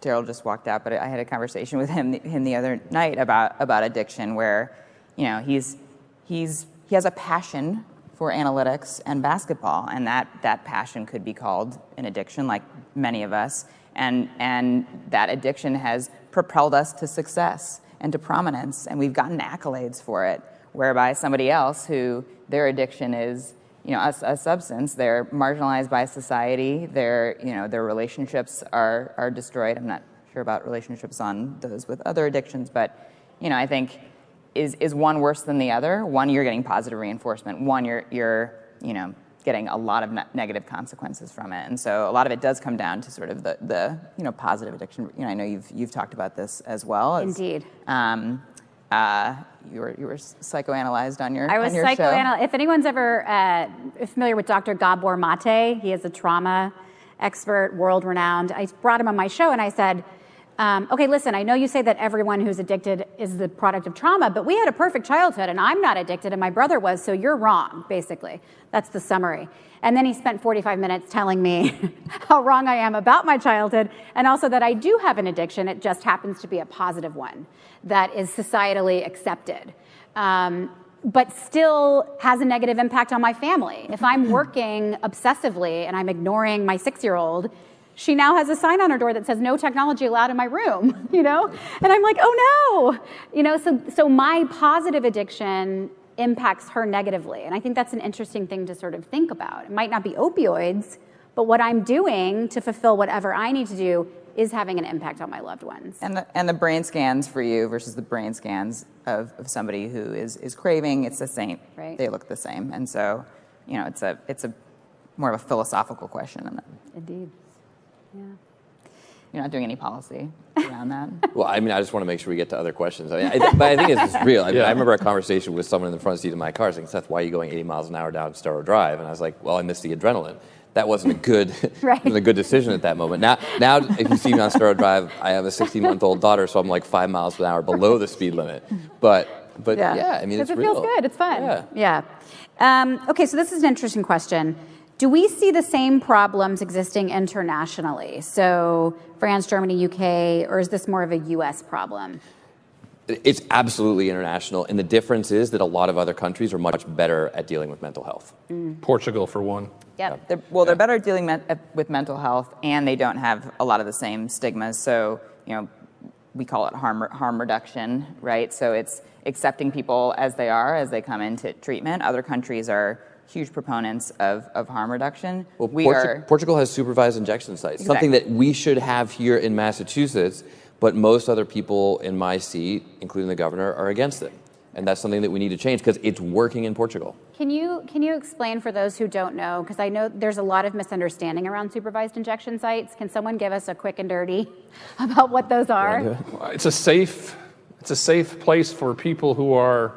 Speaker 4: Daryl just walked out, but I had a conversation with him him the other night about about addiction, where you know he's he's he has a passion for analytics and basketball, and that that passion could be called an addiction, like many of us, and and that addiction has propelled us to success and to prominence, and we've gotten accolades for it. Whereby somebody else who their addiction is you know, a, a substance. They're marginalized by society. Their, you know, their relationships are, are destroyed. I'm not sure about relationships on those with other addictions, but, you know, I think is, is one worse than the other? One, you're getting positive reinforcement. One, you're, you're you know, getting a lot of ne- negative consequences from it. And so a lot of it does come down to sort of the, the you know, positive addiction. You know, I know you've, you've talked about this as well. as,
Speaker 3: Indeed.
Speaker 4: Um, uh, you were you were psychoanalyzed on your
Speaker 3: I was
Speaker 4: on your show.
Speaker 3: psychoanalyst. If anyone's ever uh, familiar with Dr. Gabor Mate, he is a trauma expert, world renowned. I brought him on my show and I said, um, okay, listen, I know you say that everyone who's addicted is the product of trauma, but we had a perfect childhood and I'm not addicted and my brother was, so you're wrong, basically. That's the summary. And then he spent 45 minutes telling me how wrong I am about my childhood and also that I do have an addiction. It just happens to be a positive one that is societally accepted. Um, but still has a negative impact on my family. If I'm working obsessively and I'm ignoring my six year old, she now has a sign on her door that says no technology allowed in my room, you know? And I'm like, oh no. You know, so so my positive addiction impacts her negatively. And I think that's an interesting thing to sort of think about. It might not be opioids, but what I'm doing to fulfill whatever I need to do is having an impact on my loved ones.
Speaker 4: And the, and the brain scans for you versus the brain scans of, of somebody who is, is craving, it's the same.
Speaker 3: Right.
Speaker 4: They look the same. And so, you know, it's a, it's a more of a philosophical question. And
Speaker 3: Indeed. Yeah.
Speaker 4: you're not doing any policy around that.
Speaker 5: Well, I mean, I just want to make sure we get to other questions. I mean, I, but I think it's just real. I, mean,
Speaker 6: Yeah.
Speaker 5: I remember a conversation with someone in the front seat of my car saying, Seth, why are you going 80 miles an hour down Storrow Drive? And I was like, well, I missed the adrenaline. That wasn't a good,
Speaker 3: Right.
Speaker 5: wasn't a good decision at that moment. Now, now, if you see me on Storrow Drive, I have a 16 month old daughter, so I'm like five miles an hour below the speed limit. But, but yeah, I mean, it's
Speaker 3: Because it
Speaker 5: real.
Speaker 3: feels good. It's fun.
Speaker 5: Yeah.
Speaker 3: Yeah. Um, okay, so this is an interesting question. Do we see the same problems existing internationally? So, France, Germany, UK, or is this more of a US problem?
Speaker 5: It's absolutely international, and the difference is that a lot of other countries are much better at dealing with mental health. Mm.
Speaker 6: Portugal, for one.
Speaker 3: Yep.
Speaker 4: They're, well,
Speaker 5: Yeah.
Speaker 4: they're better at dealing men- with mental health, and they don't have a lot of the same stigmas. So, you know, we call it harm harm reduction, right? So it's accepting people as they are as they come into treatment. Other countries are huge proponents of, of harm reduction.
Speaker 5: Well,
Speaker 4: we
Speaker 5: Portu-
Speaker 4: are
Speaker 5: Portugal has supervised injection sites, something that we should have here in Massachusetts, but most other people in my seat, including the governor, are against it. And that's something that we need to change because it's working in Portugal.
Speaker 3: Can you can you explain for those who don't know? Because I know there's a lot of misunderstanding around supervised injection sites. Can someone give us a quick and dirty about what those are?
Speaker 6: It's a safe, it's a safe place for people who are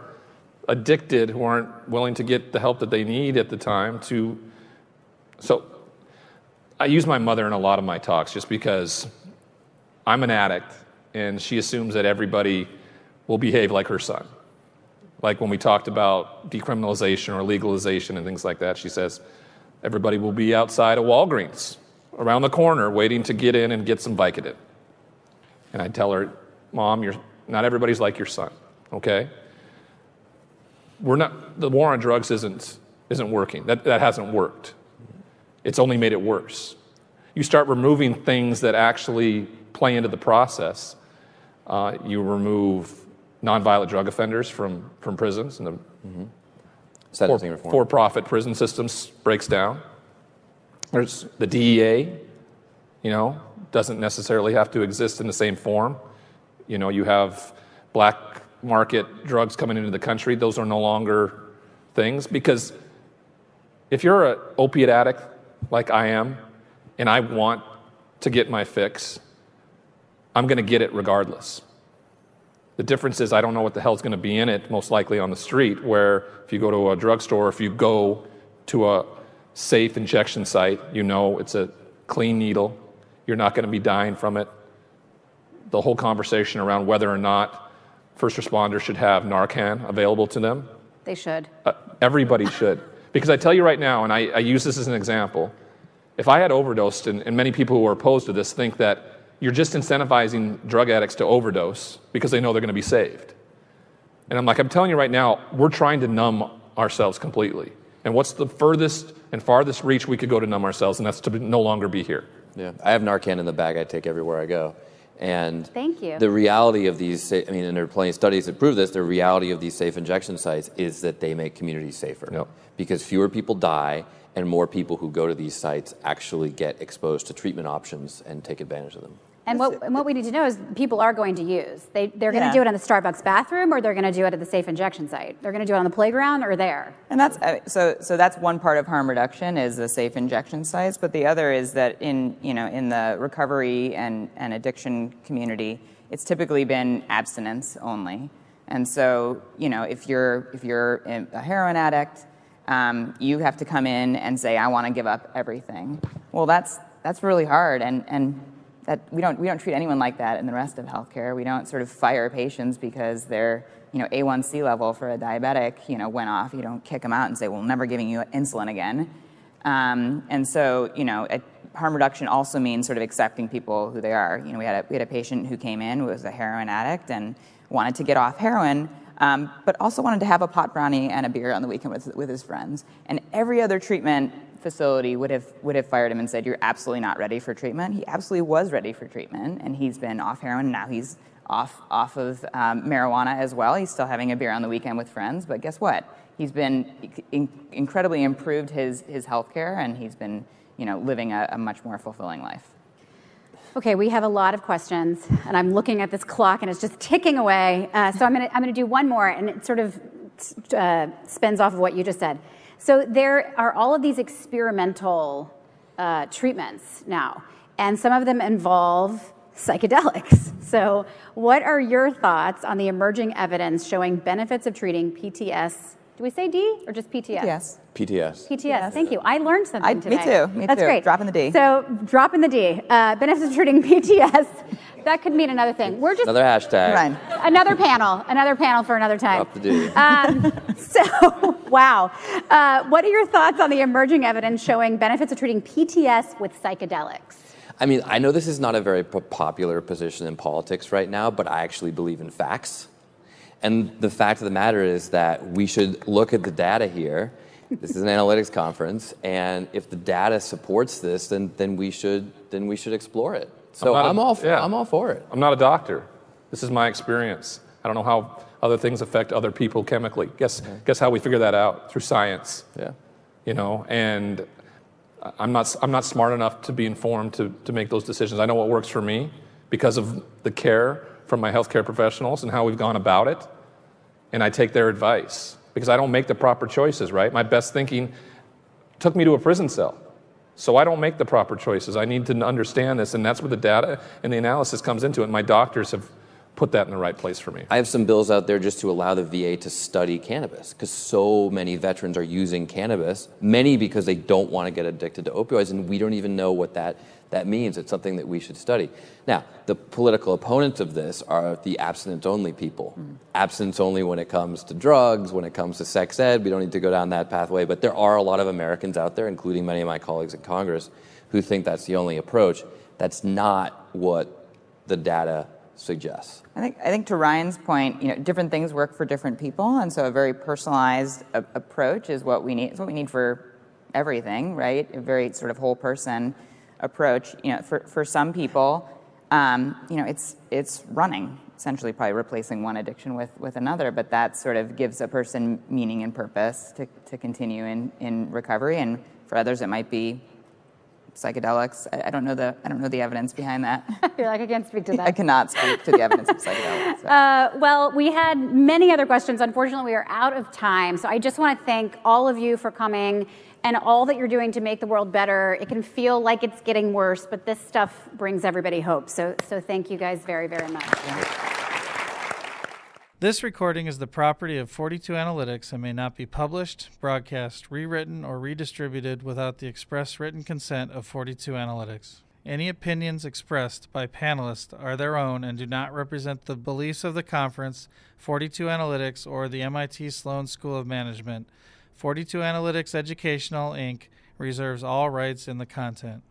Speaker 6: addicted, who aren't willing to get the help that they need at the time to. So, I use my mother in a lot of my talks just because I'm an addict, and she assumes that everybody will behave like her son. Like when we talked about decriminalization or legalization and things like that, she says everybody will be outside of Walgreens around the corner waiting to get in and get some Vicodin. And I tell her, Mom, you're, not everybody's like your son, okay? We're not, the war on drugs isn't, isn't working. That, that hasn't worked. It's only made it worse. You start removing things that actually play into the process. Uh, you remove nonviolent drug offenders from, from prisons, and the
Speaker 5: Sentencing reform.
Speaker 6: for profit prison systems breaks down. There's the DEA, you know, doesn't necessarily have to exist in the same form. You know, you have black market drugs coming into the country, those are no longer things because if you're an opiate addict like I am and I want to get my fix, I'm going to get it regardless. The difference is I don't know what the hell's going to be in it, most likely on the street, where if you go to a drugstore, if you go to a safe injection site, you know it's a clean needle. You're not going to be dying from it. The whole conversation around whether or not first responders should have Narcan available to them,
Speaker 3: They should.
Speaker 6: uh, everybody should. Because I tell you right now, and I, I use this as an example, if I had overdosed, and, and many people who are opposed to this think that you're just incentivizing drug addicts to overdose because they know they're going to be saved. And I'm like, I'm telling you right now, we're trying to numb ourselves completely. And what's the furthest and farthest reach we could go to numb ourselves, and that's to be, no longer be here.
Speaker 5: Yeah, I have Narcan in the bag I take everywhere I go. And
Speaker 3: Thank you.
Speaker 5: the reality of these, sa- I mean, and there are plenty of studies that prove this, the reality of these safe injection sites is that they make communities safer.
Speaker 6: Yep.
Speaker 5: Because fewer people die and more people who go to these sites actually get exposed to treatment options and take advantage of them.
Speaker 3: And what, and what we need to know is people are going to use. They, they're going to
Speaker 4: Yeah.
Speaker 3: do it in the Starbucks bathroom or they're going to do it at the safe injection site. They're going to do it on the playground or there.
Speaker 4: And that's so. So that's one part of harm reduction is the safe injection sites. But the other is that in you know in the recovery and, and addiction community, it's typically been abstinence only. And so you know if you're if you're a heroin addict, um, you have to come in and say I want to give up everything. Well, that's that's really hard, and and that we don't we don't treat anyone like that in the rest of healthcare. We don't sort of fire patients because their you know A1C level for a diabetic you know went off. You don't kick them out and say, "Well, never giving you insulin again." Um, and so you know, harm reduction also means sort of accepting people who they are. You know, we had a we had a patient who came in who was a heroin addict and wanted to get off heroin. Um, but also wanted to have a pot brownie and a beer on the weekend with, with his friends. And every other treatment facility would have would have fired him and said, "You're absolutely not ready for treatment." He absolutely was ready for treatment, and he's been off heroin. Now he's off off of um, marijuana as well. He's still having a beer on the weekend with friends, but guess what? He's been in, incredibly improved his his health care, and he's been you know living a, a much more fulfilling life.
Speaker 3: Okay, we have a lot of questions, and I'm looking at this clock, and it's just ticking away. Uh, so I'm going to I'm to do one more, and it sort of uh, spins off of what you just said. So there are all of these experimental uh, treatments now, and some of them involve psychedelics. So, what are your thoughts on the emerging evidence showing benefits of treating PTS? Do we say D or just PTS?
Speaker 4: Yes.
Speaker 5: PTS.
Speaker 3: PTS. Thank you. I learned something
Speaker 4: I- me too, me
Speaker 3: That's
Speaker 4: too.
Speaker 3: great.
Speaker 4: Dropping the D.
Speaker 3: So dropping the D. Uh, benefits of treating PTS. That could mean another thing. We're just
Speaker 5: Another hashtag.
Speaker 4: Ryan.
Speaker 3: another panel. Another panel for another time.
Speaker 5: Drop the D.
Speaker 3: Um, so, wow. Uh, what are your thoughts on the emerging evidence showing benefits of treating PTS with psychedelics?
Speaker 5: I mean, I know this is not a very popular position in politics right now, but I actually believe in facts. And the fact of the matter is that we should look at the data here this is an analytics conference, and if the data supports this, then then we should then we should explore it. So
Speaker 6: I'm not a-
Speaker 5: I'm, all for,
Speaker 6: yeah.
Speaker 5: I'm all for it.
Speaker 6: I'm not a doctor. This is my experience. I don't know how other things affect other people chemically. Guess, guess how we figure that out? Through science.
Speaker 5: Yeah.
Speaker 6: You know, and I'm not, I'm not smart enough to be informed to, to make those decisions. I know what works for me because of the care from my healthcare professionals and how we've gone about it. And I take their advice because I don't make the proper choices, right? My best thinking took me to a prison cell. So I don't make the proper choices. I need to understand this, and that's where the data and the analysis comes into it. And my doctors have put that in the right place for me.
Speaker 5: I have some bills out there just to allow the VA to study cannabis because so many veterans are using cannabis, many because they don't want to get addicted to opioids, and we don't even know what that, that means. It's something that we should study. Now, the political opponents of this are the abstinence only people. Hmm. Abstinence only when it comes to drugs, when it comes to sex ed. We don't need to go down that pathway, but there are a lot of Americans out there, including many of my colleagues in Congress, who think that's the only approach. That's not what the data suggests.
Speaker 4: I think, I think to Ryan's point, you know, different things work for different people, and so a very personalized a- approach is what we need. It's what we need for everything, right? A very sort of whole person approach. You know, for, for some people, um, you know, it's it's running essentially, probably replacing one addiction with with another, but that sort of gives a person meaning and purpose to to continue in in recovery, and for others, it might be psychedelics. I, I don't know the I don't know the evidence behind that.
Speaker 3: You're like, I can't speak to that.
Speaker 4: I cannot speak to the evidence of psychedelics. so.
Speaker 3: Uh, well, we had many other questions. Unfortunately, we are out of time. So I just want to thank all of you for coming and all that you're doing to make the world better. It can feel like it's getting worse, but this stuff brings everybody hope. So, so thank you guys very, very much.
Speaker 7: This recording is the property of 42 Analytics and may not be published, broadcast, rewritten, or redistributed without the express written consent of 42 Analytics. Any opinions expressed by panelists are their own and do not represent the beliefs of the conference, 42 Analytics, or the MIT Sloan School of Management. 42 Analytics Educational, Inc. reserves all rights in the content.